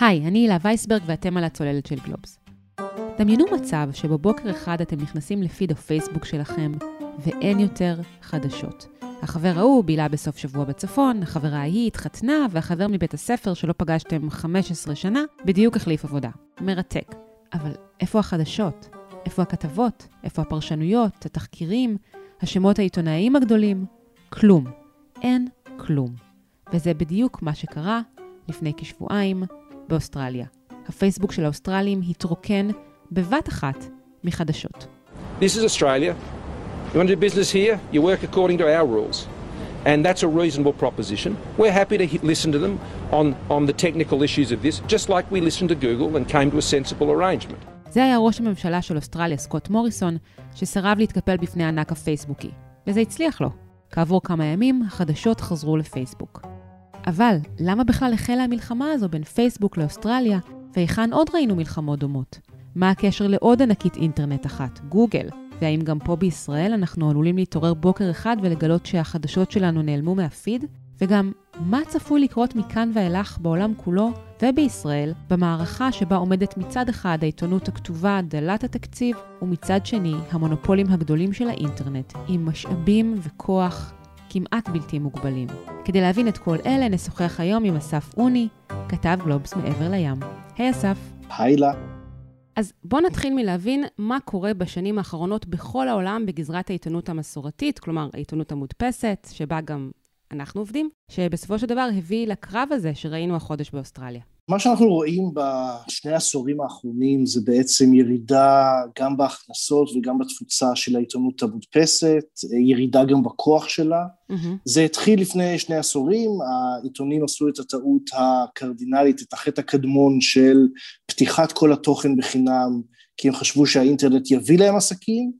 היי, אני הילה וייסברג ואתם על הצוללת של גלובס. דמיינו מצב שבו בוקר אחד אתם נכנסים לפיד הפייסבוק שלכם ואין יותר חדשות. החבר ההוא בילה בסוף שבוע בצפון, החברה ההיא התחתנה, והחבר מבית הספר שלא פגשתם 15 שנה, בדיוק החליף עבודה. מרתק. אבל איפה החדשות? איפה הכתבות? איפה הפרשנויות, התחקירים, השמות העיתונאיים הגדולים? כלום. אין כלום. וזה בדיוק מה שקרה לפני כשבועיים באוסטרליה. הפייסבוק של האוסטרלים התרוקן בבת אחת מחדשות. This is Australia. You want to do business here? You work according to our rules. And that's a reasonable proposition. We're happy to listen to them on, on the technical issues of this, just like we listened to Google and came to a sensible arrangement. זה היה ראש הממשלה של אוסטרליה, סקוט מוריסון, שסירב להתקפל בפני הענק הפייסבוקי. וזה הצליח לו. כעבור כמה ימים, החדשות חזרו לפייסבוק. אבל למה בכלל החלה המלחמה הזו בין פייסבוק לאוסטרליה, והיכן עוד ראינו מלחמות דומות? מה הקשר לעוד ענקית אינטרנט אחת, גוגל? והאם גם פה בישראל אנחנו עלולים להתעורר בוקר אחד ולגלות שהחדשות שלנו נעלמו מהפיד? וגם, מה צפוי לקרות מכאן ואילך בעולם כולו ובישראל במערכה שבה עומדת מצד אחד העיתונות הכתובה דלת התקציב, ומצד שני המונופולים הגדולים של האינטרנט, עם משאבים וכוח כמעט בלתי מוגבלים. כדי להבין את כל אלה נשוחח היום עם אסף אוני, כתב גלובס מעבר לים. היי אסף. היי לה. אז בואו נתחיל מלהבין מה קורה בשנים האחרונות בכל העולם בגזרת העיתונות המסורתית, כלומר העיתונות המודפסת, שבה גם אנחנו עובדים, שבסופו של דבר הביא לקרב הזה שראינו החודש באוסטרליה. מה שאנחנו רואים בשני העשורים האחרונים זה בעצם ירידה גם בהכנסות וגם בתפוצה של העיתונות המודפסת, ירידה גם בכוח שלה. Mm-hmm. זה התחיל לפני שני עשורים, העיתונים עשו את הטעות הקרדינלית, את החטא הקדמון של פתיחת כל התוכן בחינם, כי הם חשבו שהאינטרנט יביא להם עסקים,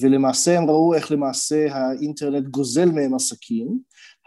ולמעשה הם ראו איך למעשה האינטרנט גוזל מהם עסקים.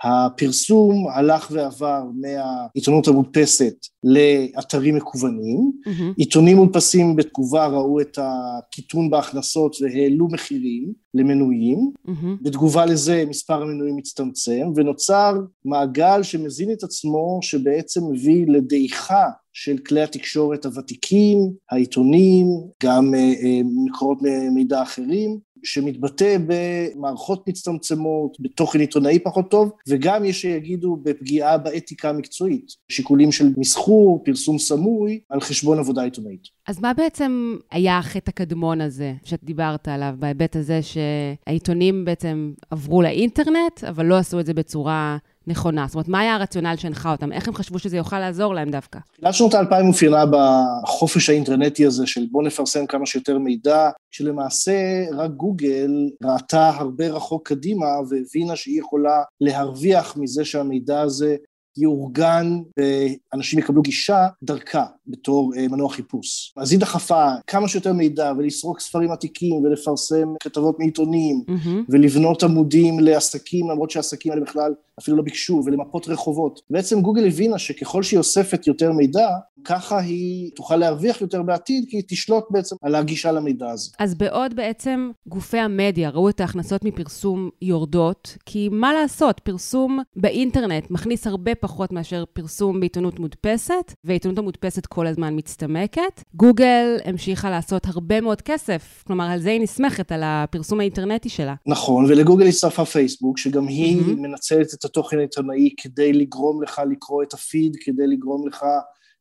הפרסום הלך ועבר מהעיתונות המודפסת לאתרים מקוונים, mm-hmm. עיתונים מודפסים בתגובה ראו את הקיטון בהכנסות והעלו מחירים למנויים, mm-hmm. בתגובה לזה מספר המנויים הצטמצם ונוצר מעגל שמזין את עצמו שבעצם מביא לדעיכה של כלי התקשורת הוותיקים, העיתונים, גם אה, אה, מקורות מידע אחרים, שמתבטא במערכות מצטמצמות, בתוכן עיתונאי פחות טוב, וגם יש שיגידו בפגיעה באתיקה המקצועית, שיקולים של מסחור, פרסום סמוי, על חשבון עבודה עיתונאית. אז מה בעצם היה החטא הקדמון הזה שדיברת עליו, בהיבט הזה שהעיתונים בעצם עברו לאינטרנט, אבל לא עשו את זה בצורה נכונה? זאת אומרת, מה היה הרציונל שהנחה אותם? איך הם חשבו שזה יוכל לעזור להם דווקא? תחילת שנות האלפיים אופיינה בחופש האינטרנטי הזה של בוא נפרסם כמה שיותר מידע, שלמעשה רק גוגל ראתה הרבה רחוק קדימה והבינה שהיא יכולה להרוויח מזה שהמידע הזה יאורגן ואנשים יקבלו גישה דרכה בתור אה, מנוע חיפוש. אז היא דחפה כמה שיותר מידע ולסרוק ספרים עתיקים ולפרסם כתבות מעיתונים mm-hmm. ולבנות עמודים לעסקים למרות שהעסקים האלה בכלל אפילו לא ביקשו ולמפות רחובות. בעצם גוגל הבינה שככל שהיא אוספת יותר מידע ככה היא תוכל להרוויח יותר בעתיד כי היא תשלוט בעצם על הגישה למידע הזה. אז בעוד בעצם גופי המדיה ראו את ההכנסות מפרסום יורדות כי מה לעשות פרסום באינטרנט מכניס הרבה פחות מאשר פרסום בעיתונות מודפסת, והעיתונות המודפסת כל הזמן מצטמקת. גוגל המשיכה לעשות הרבה מאוד כסף, כלומר, על זה היא נסמכת, על הפרסום האינטרנטי שלה. נכון, ולגוגל הצטרפה פייסבוק, שגם היא mm-hmm. מנצלת את התוכן העיתונאי כדי לגרום לך לקרוא את הפיד, כדי לגרום לך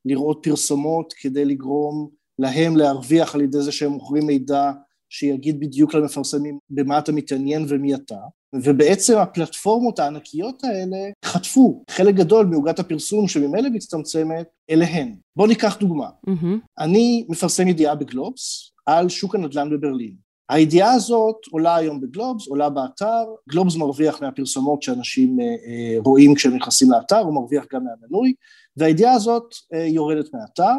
לראות פרסומות, כדי לגרום להם להרוויח על ידי זה שהם מוכרים מידע שיגיד בדיוק למפרסמים במה אתה מתעניין ומי אתה. ובעצם הפלטפורמות הענקיות האלה חטפו חלק גדול מעוגת הפרסום שממילא מצטמצמת אליהן. בואו ניקח דוגמה. Mm-hmm. אני מפרסם ידיעה בגלובס על שוק הנדל"ן בברלין. הידיעה הזאת עולה היום בגלובס, עולה באתר, גלובס מרוויח מהפרסומות שאנשים אה, אה, רואים כשהם נכנסים לאתר, הוא מרוויח גם מהמנוי, והידיעה הזאת אה, יורדת מהאתר,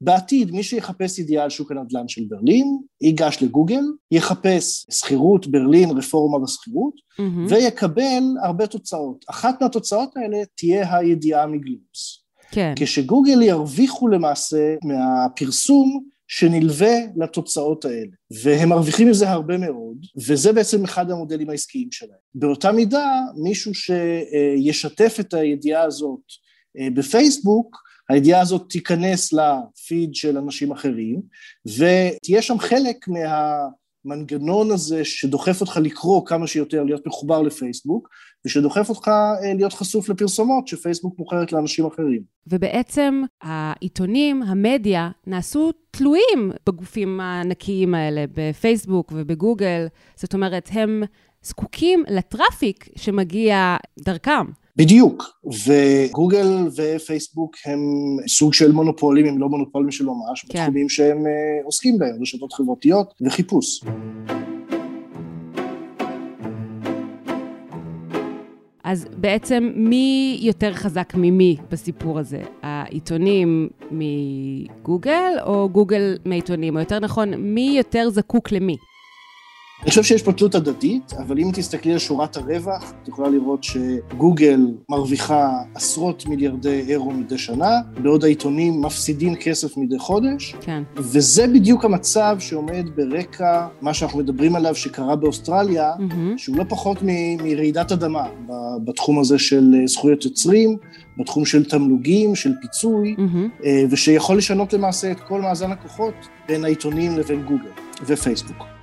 בעתיד מי שיחפש ידיעה על שוק הנדל"ן של ברלין, ייגש לגוגל, יחפש שכירות ברלין, רפורמה בשכירות, mm-hmm. ויקבל הרבה תוצאות. אחת מהתוצאות האלה תהיה הידיעה מגלובס. כן. כשגוגל ירוויחו למעשה מהפרסום שנלווה לתוצאות האלה, והם מרוויחים מזה הרבה מאוד, וזה בעצם אחד המודלים העסקיים שלהם. באותה מידה, מישהו שישתף את הידיעה הזאת אה, בפייסבוק, הידיעה הזאת תיכנס לפיד של אנשים אחרים, ותהיה שם חלק מהמנגנון הזה שדוחף אותך לקרוא כמה שיותר, להיות מחובר לפייסבוק, ושדוחף אותך אה, להיות חשוף לפרסומות שפייסבוק מוכרת לאנשים אחרים. ובעצם העיתונים, המדיה, נעשו תלויים בגופים הענקיים האלה, בפייסבוק ובגוגל. זאת אומרת, הם זקוקים לטראפיק שמגיע דרכם. בדיוק, וגוגל ופייסבוק הם סוג של מונופולים, הם לא מונופולים של ממש, כן. בתחומים שהם אה, עוסקים בהם, רשתות חברתיות וחיפוש. אז בעצם מי יותר חזק ממי בסיפור הזה? העיתונים מגוגל או גוגל מעיתונים? או יותר נכון, מי יותר זקוק למי? אני חושב שיש פה תלות הדדית, אבל אם תסתכלי על שורת הרווח, את יכולה לראות שגוגל מרוויחה עשרות מיליארדי אירו מדי שנה, בעוד העיתונים מפסידים כסף מדי חודש. כן. וזה בדיוק המצב שעומד ברקע מה שאנחנו מדברים עליו שקרה באוסטרליה, mm-hmm. שהוא לא פחות מ- מרעידת אדמה בתחום הזה של אה, זכויות יוצרים, בתחום של תמלוגים, של פיצוי, mm-hmm. ושיכול לשנות למעשה את כל מאזן הכוחות בין העיתונים לבין גוגל ופייסבוק.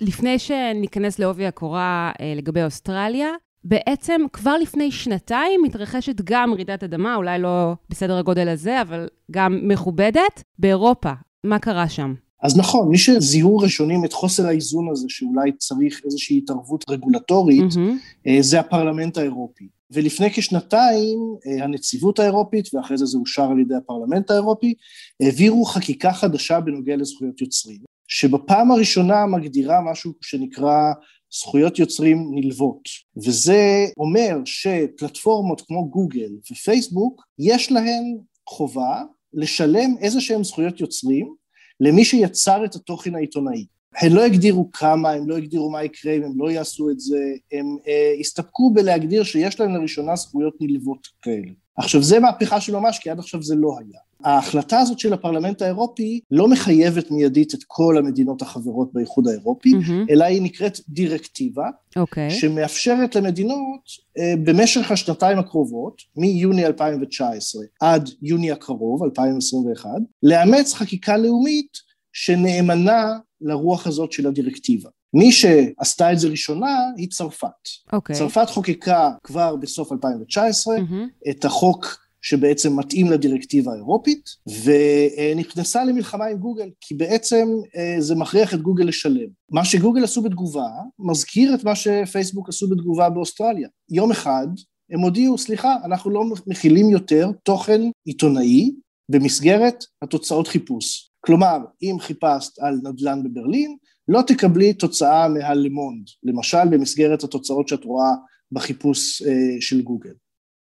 לפני שניכנס לעובי הקורה אה, לגבי אוסטרליה, בעצם כבר לפני שנתיים מתרחשת גם רעידת אדמה, אולי לא בסדר הגודל הזה, אבל גם מכובדת, באירופה. מה קרה שם? אז נכון, מי שזיהו ראשונים את חוסר האיזון הזה, שאולי צריך איזושהי התערבות רגולטורית, mm-hmm. זה הפרלמנט האירופי. ולפני כשנתיים אה, הנציבות האירופית, ואחרי זה זה אושר על ידי הפרלמנט האירופי, העבירו חקיקה חדשה בנוגע לזכויות יוצרים. שבפעם הראשונה מגדירה משהו שנקרא זכויות יוצרים נלוות, וזה אומר שפלטפורמות כמו גוגל ופייסבוק, יש להן חובה לשלם איזה שהן זכויות יוצרים למי שיצר את התוכן העיתונאי. הם לא הגדירו כמה, הם לא הגדירו מה יקרה אם הם לא יעשו את זה, הם אה, הסתפקו בלהגדיר שיש להם לראשונה זכויות נלוות כאלה. עכשיו, זה מהפכה של ממש, כי עד עכשיו זה לא היה. ההחלטה הזאת של הפרלמנט האירופי לא מחייבת מיידית את כל המדינות החברות באיחוד האירופי, mm-hmm. אלא היא נקראת דירקטיבה, okay. אוקיי. שמאפשרת למדינות אה, במשך השנתיים הקרובות, מיוני 2019 עד יוני הקרוב, 2021, לאמץ חקיקה לאומית שנאמנה לרוח הזאת של הדירקטיבה. מי שעשתה את זה ראשונה היא צרפת. אוקיי. Okay. צרפת חוקקה כבר בסוף 2019 mm-hmm. את החוק שבעצם מתאים לדירקטיבה האירופית, ונכנסה למלחמה עם גוגל, כי בעצם אה, זה מכריח את גוגל לשלם. מה שגוגל עשו בתגובה, מזכיר את מה שפייסבוק עשו בתגובה באוסטרליה. יום אחד הם הודיעו, סליחה, אנחנו לא מכילים יותר תוכן עיתונאי במסגרת התוצאות חיפוש. כלומר, אם חיפשת על נדל"ן בברלין, לא תקבלי תוצאה מהלמונד, למשל במסגרת התוצאות שאת רואה בחיפוש אה, של גוגל.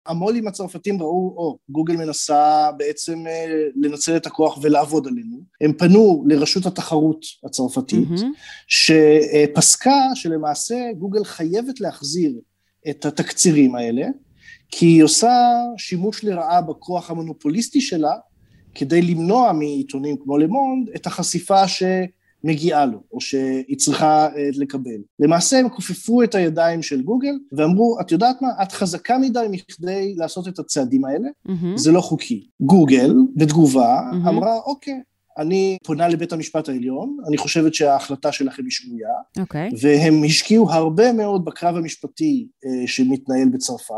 המו"לים הצרפתים ראו, או, גוגל מנסה בעצם אה, לנצל את הכוח ולעבוד עלינו. הם פנו לרשות התחרות הצרפתית, mm-hmm. שפסקה שלמעשה גוגל חייבת להחזיר את התקצירים האלה, כי היא עושה שימוש לרעה בכוח המונופוליסטי שלה, כדי למנוע מעיתונים כמו למונד את החשיפה ש... מגיעה לו, או שהיא צריכה uh, לקבל. למעשה הם כופפו את הידיים של גוגל ואמרו, את יודעת מה, את חזקה מדי מכדי לעשות את הצעדים האלה, mm-hmm. זה לא חוקי. גוגל, בתגובה, mm-hmm. אמרה, אוקיי, אני פונה לבית המשפט העליון, אני חושבת שההחלטה שלכם היא שגויה, okay. אוקיי. והם השקיעו הרבה מאוד בקרב המשפטי uh, שמתנהל בצרפת,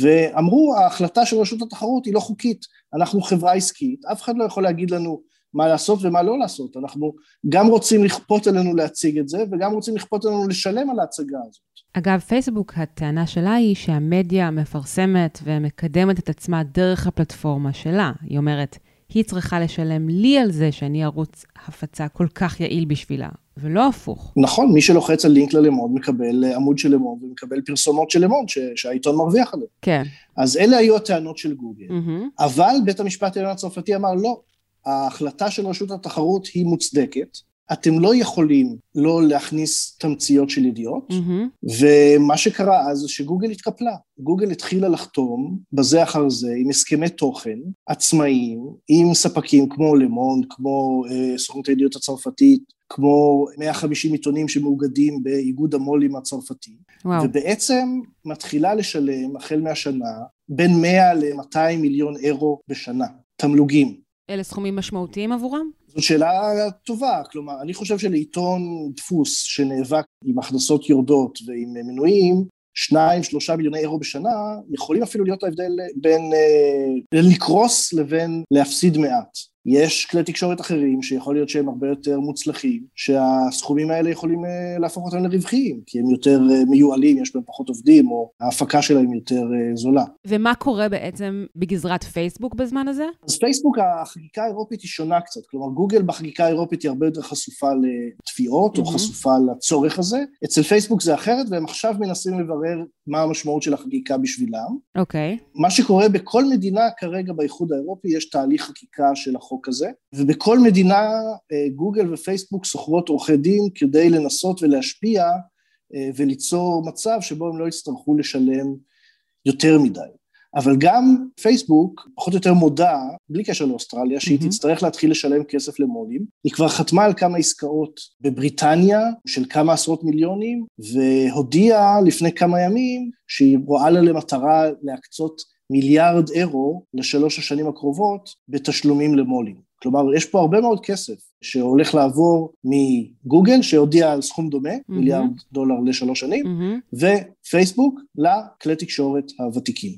ואמרו, ההחלטה של רשות התחרות היא לא חוקית, אנחנו חברה עסקית, אף אחד לא יכול להגיד לנו מה לעשות ומה לא לעשות. אנחנו גם רוצים לכפות עלינו להציג את זה, וגם רוצים לכפות עלינו לשלם על ההצגה הזאת. אגב, פייסבוק, הטענה שלה היא שהמדיה מפרסמת ומקדמת את עצמה דרך הפלטפורמה שלה. היא אומרת, היא צריכה לשלם לי על זה שאני ערוץ הפצה כל כך יעיל בשבילה, ולא הפוך. נכון, מי שלוחץ על לינק ללמוד מקבל עמוד של למוד ומקבל פרסומות של למוד שהעיתון מרוויח עליהם. כן. אז אלה היו הטענות של גוגל. Mm-hmm. אבל בית המשפט העליון הצרפתי אמר, לא, ההחלטה של רשות התחרות היא מוצדקת, אתם לא יכולים לא להכניס תמציות של ידיעות, mm-hmm. ומה שקרה אז זה שגוגל התקפלה. גוגל התחילה לחתום בזה אחר זה עם הסכמי תוכן עצמאיים, עם ספקים כמו למונד, כמו אה, סוכנות הידיעות הצרפתית, כמו 150 עיתונים שמאוגדים באיגוד המו"לים הצרפתי, וואו. ובעצם מתחילה לשלם החל מהשנה בין 100 ל-200 מיליון אירו בשנה, תמלוגים. אלה סכומים משמעותיים עבורם? זאת שאלה טובה, כלומר, אני חושב שלעיתון דפוס שנאבק עם הכנסות יורדות ועם מנויים, שניים, שלושה מיליוני אירו בשנה, יכולים אפילו להיות ההבדל בין אה, לקרוס לבין להפסיד מעט. יש כלי תקשורת אחרים שיכול להיות שהם הרבה יותר מוצלחים, שהסכומים האלה יכולים אה, להפוך אותם לרווחיים, כי הם יותר אה, מיועלים, יש בהם פחות עובדים, או ההפקה שלהם יותר אה, זולה. ומה קורה בעצם בגזרת פייסבוק בזמן הזה? אז פייסבוק, החקיקה האירופית היא שונה קצת, כלומר גוגל בחקיקה האירופית היא הרבה יותר חשופה לתביעות, mm-hmm. או חשופה לצורך הזה. אצל פייסבוק זה אחרת, והם עכשיו מנסים לברר מה המשמעות של החקיקה בשבילם. אוקיי. Okay. מה שקורה בכל מדינה כרגע באיחוד האירופי, יש תהליך חקיקה של החוק הזה, ובכל מדינה אה, גוגל ופייסבוק שוכרות עורכי דין כדי לנסות ולהשפיע אה, וליצור מצב שבו הם לא יצטרכו לשלם יותר מדי. אבל גם פייסבוק פחות או יותר מודה, בלי קשר לאוסטרליה, שהיא mm-hmm. תצטרך להתחיל לשלם כסף למו"לים. היא כבר חתמה על כמה עסקאות בבריטניה של כמה עשרות מיליונים, והודיעה לפני כמה ימים שהיא רואה לה למטרה להקצות מיליארד אירו לשלוש השנים הקרובות בתשלומים למו"לים. כלומר, יש פה הרבה מאוד כסף שהולך לעבור מגוגל, שהודיע על סכום דומה, mm-hmm. מיליארד דולר לשלוש שנים, mm-hmm. ופייסבוק לכלי תקשורת הוותיקים.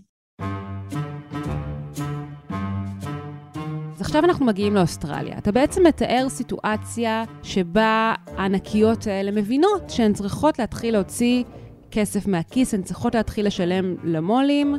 אז עכשיו אנחנו מגיעים לאוסטרליה. אתה בעצם מתאר סיטואציה שבה הענקיות האלה מבינות שהן צריכות להתחיל להוציא כסף מהכיס, הן צריכות להתחיל לשלם למו"לים.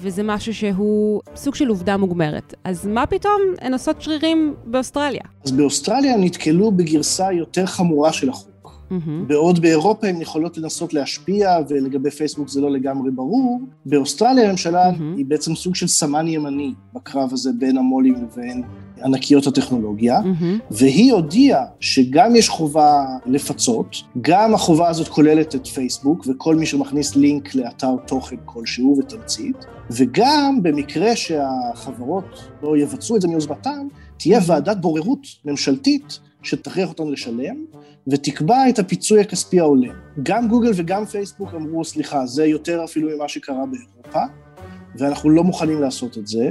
וזה משהו שהוא סוג של עובדה מוגמרת. אז מה פתאום הן עושות שרירים באוסטרליה? אז באוסטרליה נתקלו בגרסה יותר חמורה של החוק. Mm-hmm. בעוד באירופה הן יכולות לנסות להשפיע, ולגבי פייסבוק זה לא לגמרי ברור, באוסטרליה הממשלה mm-hmm. היא בעצם סוג של סמן ימני בקרב הזה בין המו"לים לבין ענקיות הטכנולוגיה, mm-hmm. והיא הודיעה שגם יש חובה לפצות, גם החובה הזאת כוללת את פייסבוק וכל מי שמכניס לינק לאתר תוכן כלשהו ותמצית, וגם במקרה שהחברות לא יבצעו את זה מיוזמתן, תהיה ועדת בוררות ממשלתית שתכריח אותנו לשלם, ותקבע את הפיצוי הכספי ההולם. גם גוגל וגם פייסבוק אמרו, סליחה, זה יותר אפילו ממה שקרה באירופה, ואנחנו לא מוכנים לעשות את זה.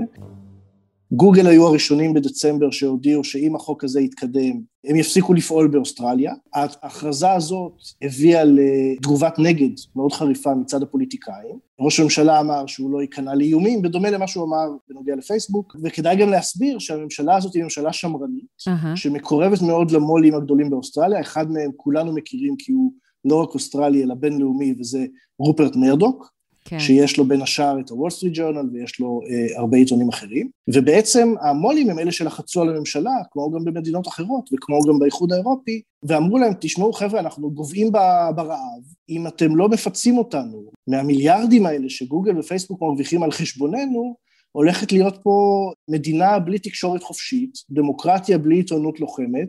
גוגל היו הראשונים בדצמבר שהודיעו שאם החוק הזה יתקדם, הם יפסיקו לפעול באוסטרליה. ההכרזה הזאת הביאה לתגובת נגד מאוד חריפה מצד הפוליטיקאים. ראש הממשלה אמר שהוא לא ייכנע לאיומים, בדומה למה שהוא אמר בנוגע לפייסבוק, וכדאי גם להסביר שהממשלה הזאת היא ממשלה שמרנית, uh-huh. שמקורבת מאוד למו"לים הגדולים באוסטרליה, אחד מהם כולנו מכירים כי הוא לא רק אוסטרלי אלא בינלאומי, וזה רופרט מרדוק. כן. שיש לו בין השאר את הוול סטריט ג'ורנל ויש לו אה, הרבה עיתונים אחרים, ובעצם המו"לים הם אלה שלחצו על הממשלה, כמו גם במדינות אחרות וכמו גם באיחוד האירופי, ואמרו להם, תשמעו חבר'ה, אנחנו גוועים ברעב, אם אתם לא מפצים אותנו מהמיליארדים האלה שגוגל ופייסבוק מרוויחים על חשבוננו, הולכת להיות פה מדינה בלי תקשורת חופשית, דמוקרטיה בלי עיתונות לוחמת,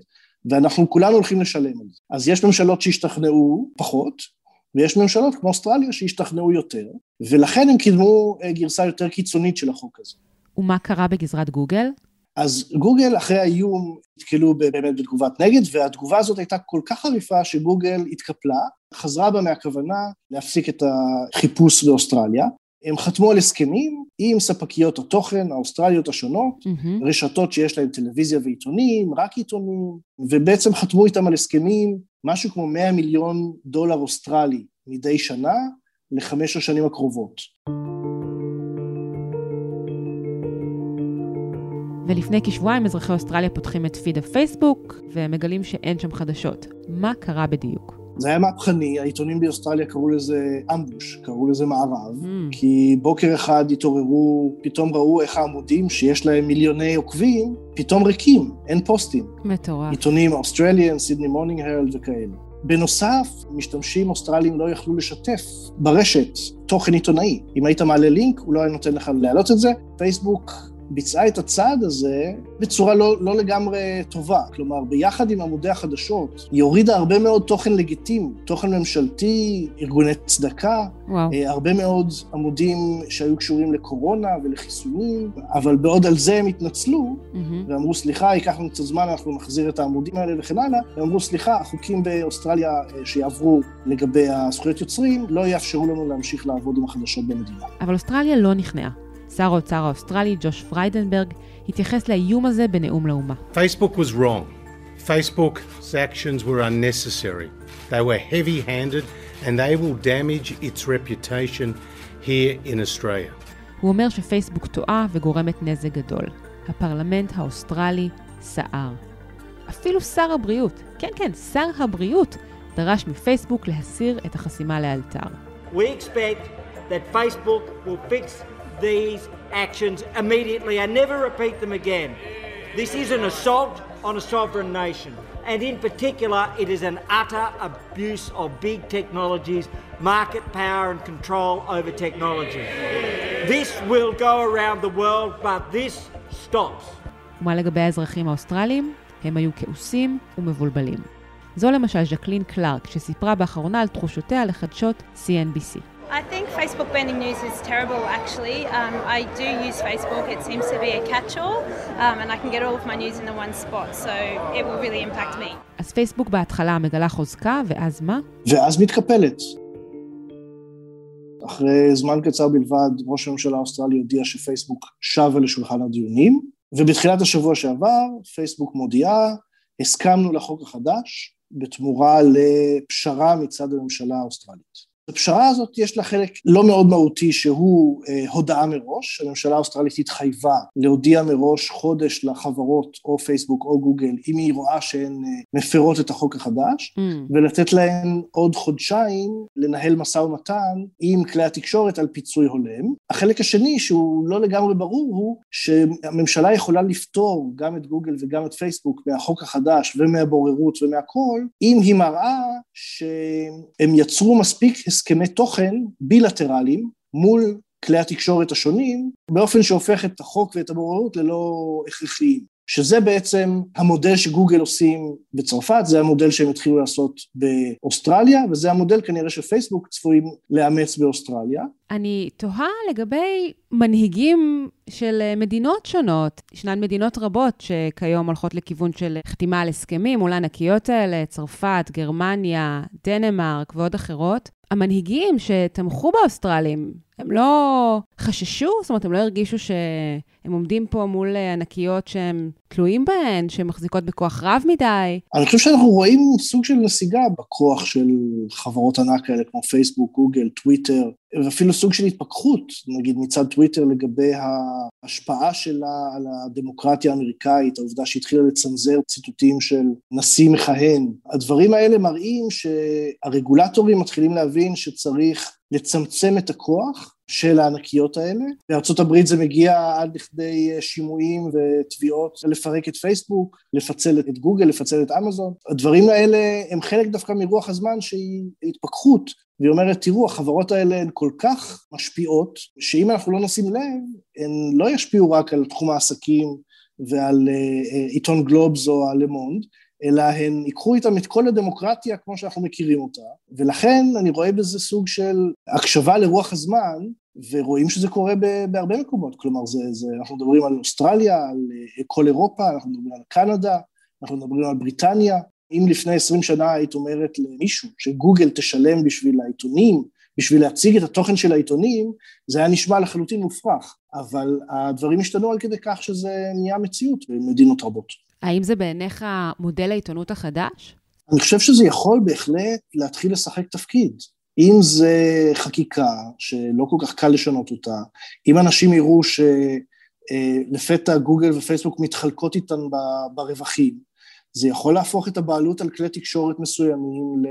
ואנחנו כולנו הולכים לשלם על זה. אז יש ממשלות שהשתכנעו פחות, ויש ממשלות כמו אוסטרליה שהשתכנעו יותר, ולכן הם קידמו אה, גרסה יותר קיצונית של החוק הזה. ומה קרה בגזרת גוגל? אז גוגל אחרי האיום נתקלו באמת בתגובת נגד, והתגובה הזאת הייתה כל כך חריפה שגוגל התקפלה, חזרה בה מהכוונה להפסיק את החיפוש באוסטרליה. הם חתמו על הסכמים עם ספקיות התוכן האוסטרליות השונות, mm-hmm. רשתות שיש להן טלוויזיה ועיתונים, רק עיתונים, ובעצם חתמו איתם על הסכמים משהו כמו 100 מיליון דולר אוסטרלי מדי שנה לחמש השנים הקרובות. ולפני כשבועיים אזרחי אוסטרליה פותחים את פיד הפייסבוק ומגלים שאין שם חדשות. מה קרה בדיוק? זה היה מהפכני, העיתונים באוסטרליה קראו לזה ambush, קראו לזה מארב. כי בוקר אחד התעוררו, פתאום ראו איך העמודים שיש להם מיליוני עוקבים, פתאום ריקים, אין פוסטים. מטורף. עיתונים אוסטרליאן, סידני מורנינג הרלד וכאלה. בנוסף, משתמשים אוסטרליים לא יכלו לשתף ברשת תוכן עיתונאי. אם היית מעלה לינק, הוא לא היה נותן לך להעלות את זה. פייסבוק ביצעה את הצעד הזה בצורה לא, לא לגמרי טובה. כלומר, ביחד עם עמודי החדשות, היא הורידה הרבה מאוד תוכן לגיטימי, תוכן ממשלתי, ארגוני צדקה, וואו. אה, הרבה מאוד עמודים שהיו קשורים לקורונה ולחיסונים, אבל בעוד על זה הם התנצלו, mm-hmm. ואמרו, סליחה, ייקח לנו קצת זמן, אנחנו נחזיר את העמודים האלה וכן הלאה, הם אמרו, סליחה, החוקים באוסטרליה אה, שיעברו לגבי הזכויות יוצרים, לא יאפשרו לנו להמשיך לעבוד עם החדשות במדינה. אבל אוסטרליה לא נכנעה. שר האוצר האוסטרלי, ג'וש פריידנברג, התייחס לאיום הזה בנאום לאומה. Facebook was wrong. Facebook's actions were unnecessary. They were heavy-handed and they will damage its reputation here in Australia. הוא אומר שפייסבוק טועה וגורמת נזק גדול. הפרלמנט האוסטרלי סער. אפילו שר הבריאות, כן כן, שר הבריאות, דרש מפייסבוק להסיר את החסימה לאלתר. We expect that Facebook will fix these actions immediately and never repeat them again. This is an assault on a sovereign nation. And in particular, it is an utter abuse of big technologies, market power and control over technology. This will go around the world, but this stops. ומה לגבי האזרחים האוסטרלים? הם היו כעוסים ומבולבלים. זו למשל ז'קלין קלארק, שסיפרה באחרונה על תחושותיה לחדשות CNBC. I think Facebook banning news is terrible actually. Um, I do use Facebook, it seems to be a catch-all, um, and I can get all of my news in the one spot, so it will really impact me. אז פייסבוק בהתחלה מגלה חוזקה, ואז מה? ואז מתקפלת. אחרי זמן קצר בלבד, ראש הממשלה האוסטרלי הודיע שפייסבוק שבה לשולחן הדיונים, ובתחילת השבוע שעבר, פייסבוק מודיעה, הסכמנו לחוק החדש בתמורה לפשרה מצד הממשלה האוסטרלית. בפשרה הזאת יש לה חלק לא מאוד מהותי שהוא אה, הודעה מראש, הממשלה האוסטרלית התחייבה להודיע מראש חודש לחברות או פייסבוק או גוגל אם היא רואה שהן אה, מפרות את החוק החדש mm. ולתת להן עוד חודשיים לנהל משא ומתן עם כלי התקשורת על פיצוי הולם. החלק השני שהוא לא לגמרי ברור הוא שהממשלה יכולה לפתור גם את גוגל וגם את פייסבוק מהחוק החדש ומהבוררות ומהכל אם היא מראה שהם יצרו מספיק הסכמי תוכן בילטרליים מול כלי התקשורת השונים, באופן שהופך את החוק ואת הבוררות ללא הכרחיים. שזה בעצם המודל שגוגל עושים בצרפת, זה המודל שהם התחילו לעשות באוסטרליה, וזה המודל כנראה שפייסבוק צפויים לאמץ באוסטרליה. אני תוהה לגבי מנהיגים של מדינות שונות. ישנן מדינות רבות שכיום הולכות לכיוון של חתימה על הסכמים מול הענקיות האלה, צרפת, גרמניה, דנמרק ועוד אחרות. המנהיגים שתמכו באוסטרלים, הם לא חששו? זאת אומרת, הם לא הרגישו שהם עומדים פה מול ענקיות שהם תלויים בהן, שהן מחזיקות בכוח רב מדי? אני חושב שאנחנו רואים סוג של נסיגה בכוח של חברות ענק כאלה כמו פייסבוק, גוגל, טוויטר, ואפילו סוג של התפכחות, נגיד מצד טוויטר לגבי ההשפעה שלה על הדמוקרטיה האמריקאית, העובדה שהתחילה לצנזר ציטוטים של נשיא מכהן. הדברים האלה מראים שהרגולטורים מתחילים להבין שצריך לצמצם את הכוח של הענקיות האלה. הברית זה מגיע עד לכדי שימועים ותביעות לפרק את פייסבוק, לפצל את גוגל, לפצל את אמזון. הדברים האלה הם חלק דווקא מרוח הזמן שהיא התפכחות, והיא אומרת, תראו, החברות האלה הן כל כך משפיעות, שאם אנחנו לא נשים לב, הן לא ישפיעו רק על תחום העסקים ועל אה, עיתון גלובס או הלמונד, אלא הן ייקחו איתם את כל הדמוקרטיה כמו שאנחנו מכירים אותה, ולכן אני רואה בזה סוג של הקשבה לרוח הזמן, ורואים שזה קורה בהרבה מקומות, כלומר זה, זה, אנחנו מדברים על אוסטרליה, על אה, כל אירופה, אנחנו מדברים על קנדה, אנחנו מדברים על בריטניה, אם לפני עשרים שנה היית אומרת למישהו שגוגל תשלם בשביל העיתונים, בשביל להציג את התוכן של העיתונים, זה היה נשמע לחלוטין מופרך, אבל הדברים השתנו על כדי כך שזה נהיה מציאות במדינות רבות. האם זה בעיניך מודל העיתונות החדש? אני חושב שזה יכול בהחלט להתחיל לשחק תפקיד. אם זה חקיקה שלא כל כך קל לשנות אותה, אם אנשים יראו שלפתע גוגל ופייסבוק מתחלקות איתן ברווחים, זה יכול להפוך את הבעלות על כלי תקשורת מסוימים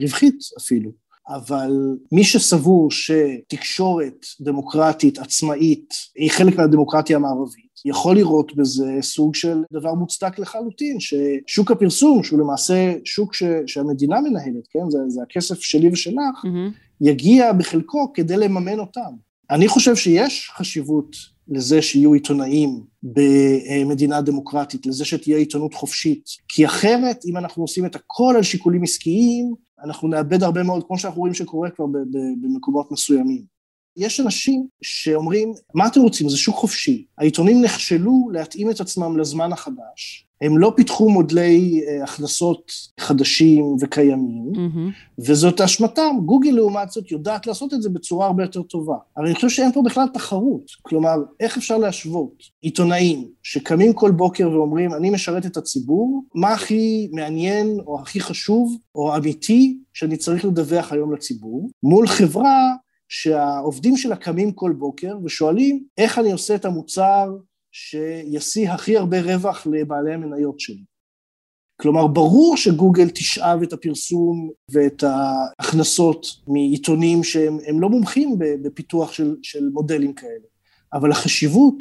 לרווחית אפילו. אבל מי שסבור שתקשורת דמוקרטית עצמאית היא חלק מהדמוקרטיה המערבית, יכול לראות בזה סוג של דבר מוצדק לחלוטין, ששוק הפרסום, שהוא למעשה שוק ש, שהמדינה מנהלת, כן, זה, זה הכסף שלי ושלך, mm-hmm. יגיע בחלקו כדי לממן אותם. אני חושב שיש חשיבות לזה שיהיו עיתונאים במדינה דמוקרטית, לזה שתהיה עיתונות חופשית, כי אחרת אם אנחנו עושים את הכל על שיקולים עסקיים, אנחנו נאבד הרבה מאוד, כמו שאנחנו רואים שקורה כבר במקומות מסוימים. יש אנשים שאומרים, מה אתם רוצים, זה שוק חופשי. העיתונים נכשלו להתאים את עצמם לזמן החדש, הם לא פיתחו מודלי אה, הכנסות חדשים וקיימים, mm-hmm. וזאת אשמתם. גוגל לעומת זאת יודעת לעשות את זה בצורה הרבה יותר טובה. אבל אני חושב שאין פה בכלל תחרות. כלומר, איך אפשר להשוות עיתונאים שקמים כל בוקר ואומרים, אני משרת את הציבור, מה הכי מעניין או הכי חשוב או אמיתי שאני צריך לדווח היום לציבור, מול חברה שהעובדים שלה קמים כל בוקר ושואלים איך אני עושה את המוצר שישיא הכי הרבה רווח לבעלי המניות שלי. כלומר, ברור שגוגל תשאב את הפרסום ואת ההכנסות מעיתונים שהם לא מומחים בפיתוח של, של מודלים כאלה, אבל החשיבות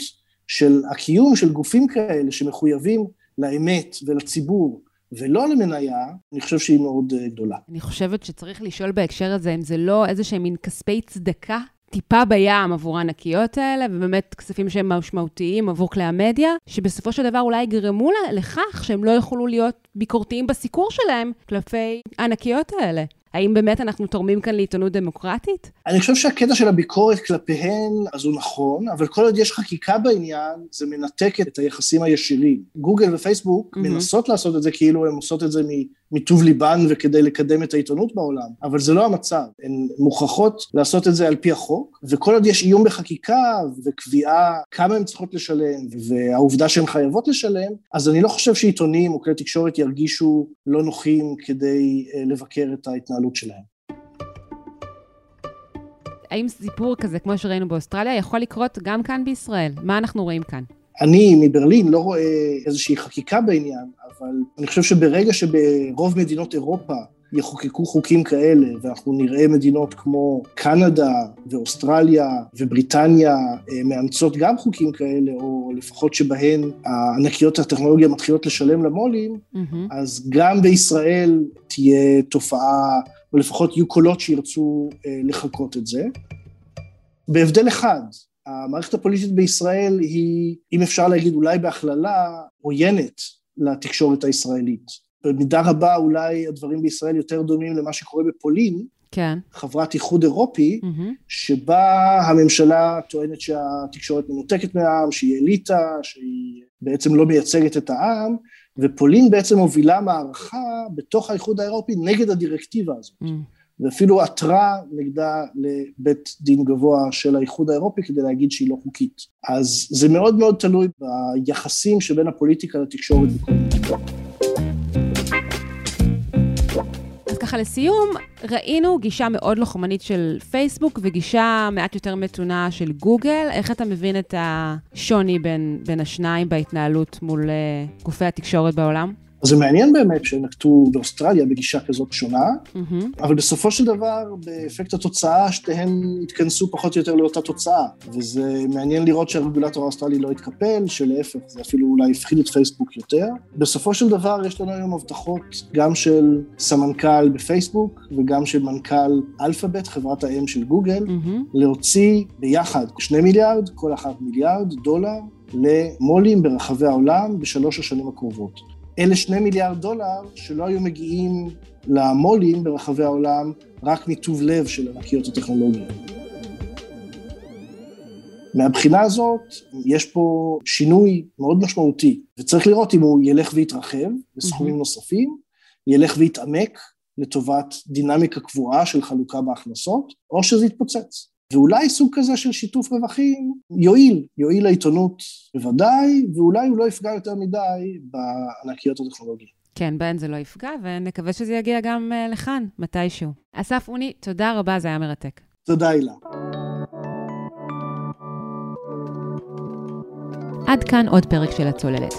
של הקיום של גופים כאלה שמחויבים לאמת ולציבור ולא למניה, אני חושב שהיא מאוד אה, גדולה. אני חושבת שצריך לשאול בהקשר הזה אם זה לא איזה שהם מין כספי צדקה טיפה בים עבור הענקיות האלה, ובאמת כספים שהם משמעותיים עבור כלי המדיה, שבסופו של דבר אולי יגרמו לכך שהם לא יוכלו להיות ביקורתיים בסיקור שלהם כלפי הענקיות האלה. האם באמת אנחנו תורמים כאן לעיתונות דמוקרטית? אני חושב שהקטע של הביקורת כלפיהן, אז הוא נכון, אבל כל עוד יש חקיקה בעניין, זה מנתק את היחסים הישירים. גוגל ופייסבוק mm-hmm. מנסות לעשות את זה כאילו הן עושות את זה מטוב ליבן וכדי לקדם את העיתונות בעולם, אבל זה לא המצב. הן מוכרחות לעשות את זה על פי החוק, וכל עוד יש איום בחקיקה וקביעה כמה הן צריכות לשלם, והעובדה שהן חייבות לשלם, אז אני לא חושב שעיתונים או כלי תקשורת ירגישו לא נוחים כדי אה, לבקר את ההתנהלות שלהם. האם סיפור כזה, כמו שראינו באוסטרליה, יכול לקרות גם כאן בישראל? מה אנחנו רואים כאן? אני מברלין לא רואה איזושהי חקיקה בעניין, אבל אני חושב שברגע שברוב מדינות אירופה יחוקקו חוקים כאלה, ואנחנו נראה מדינות כמו קנדה ואוסטרליה ובריטניה אה, מאמצות גם חוקים כאלה, או לפחות שבהן הענקיות הטכנולוגיה מתחילות לשלם למו"לים, mm-hmm. אז גם בישראל תהיה תופעה, או לפחות יהיו קולות שירצו אה, לחקות את זה. בהבדל אחד, המערכת הפוליטית בישראל היא, אם אפשר להגיד אולי בהכללה, עוינת לתקשורת הישראלית. במידה רבה אולי הדברים בישראל יותר דומים למה שקורה בפולין, כן. חברת איחוד אירופי, mm-hmm. שבה הממשלה טוענת שהתקשורת מנותקת מהעם, שהיא אליטה, שהיא בעצם לא מייצגת את העם, ופולין בעצם מובילה מערכה בתוך האיחוד האירופי נגד הדירקטיבה הזאת. Mm. ואפילו עתרה נגדה לבית דין גבוה של האיחוד האירופי כדי להגיד שהיא לא חוקית. אז זה מאוד מאוד תלוי ביחסים שבין הפוליטיקה לתקשורת. ככה לסיום, ראינו גישה מאוד לוחמנית של פייסבוק וגישה מעט יותר מתונה של גוגל. איך אתה מבין את השוני בין, בין השניים בהתנהלות מול uh, גופי התקשורת בעולם? אז זה מעניין באמת שנקטו באוסטרליה בגישה כזאת שונה, mm-hmm. אבל בסופו של דבר, באפקט התוצאה, שתיהן התכנסו פחות או יותר לאותה תוצאה. וזה מעניין לראות שהרגולטור האוסטרלי לא התקפל, שלהפך, זה אפילו אולי הפחיד את פייסבוק יותר. בסופו של דבר, יש לנו היום הבטחות גם של סמנכ"ל בפייסבוק וגם של מנכ"ל אלפאבית, חברת האם של גוגל, mm-hmm. להוציא ביחד שני מיליארד, כל אחת מיליארד דולר, למו"לים ברחבי העולם בשלוש השנים הקרובות. אלה שני מיליארד דולר שלא היו מגיעים למו"לים ברחבי העולם רק מטוב לב של ענקיות הטכנולוגיה. מהבחינה הזאת, יש פה שינוי מאוד משמעותי, וצריך לראות אם הוא ילך ויתרחב בסכומים mm-hmm. נוספים, ילך ויתעמק לטובת דינמיקה קבועה של חלוקה בהכנסות, או שזה יתפוצץ. ואולי סוג כזה של שיתוף רווחים יועיל, יועיל לעיתונות בוודאי, ואולי הוא לא יפגע יותר מדי בענקיות הטכנולוגיות. כן, בהן זה לא יפגע, ונקווה שזה יגיע גם uh, לכאן, מתישהו. אסף אוני, תודה רבה, זה היה מרתק. תודה, הילה. עד כאן עוד פרק של הצוללת.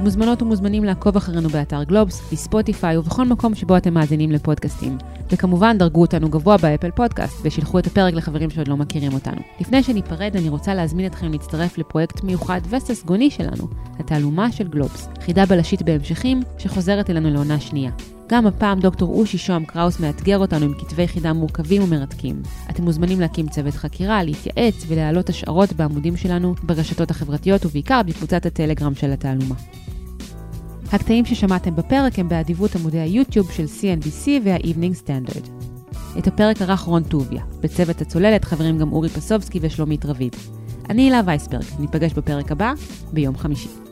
מוזמנות ומוזמנים לעקוב אחרינו באתר גלובס, בספוטיפיי ובכל מקום שבו אתם מאזינים לפודקאסטים. וכמובן, דרגו אותנו גבוה באפל פודקאסט ושילחו את הפרק לחברים שעוד לא מכירים אותנו. לפני שניפרד, אני רוצה להזמין אתכם להצטרף לפרויקט מיוחד וססגוני שלנו, התעלומה של גלובס, חידה בלשית בהמשכים, שחוזרת אלינו לעונה שנייה. גם הפעם דוקטור אושי שוהם קראוס מאתגר אותנו עם כתבי חידה מורכבים ומרתקים. אתם מוזמנים להקים צוות חקירה, להתייעץ ולהעלות השערות בעמודים שלנו ברשתות החברתיות ובעיקר בקבוצת הטלגרם של התעלומה. הקטעים ששמעתם בפרק הם באדיבות עמודי היוטיוב של CNBC וה-Evening Standard. את הפרק ערך רון טוביה. בצוות הצוללת חברים גם אורי פסובסקי ושלומית רביד. אני הילה וייסברג, ניפגש בפרק הבא ביום חמישי.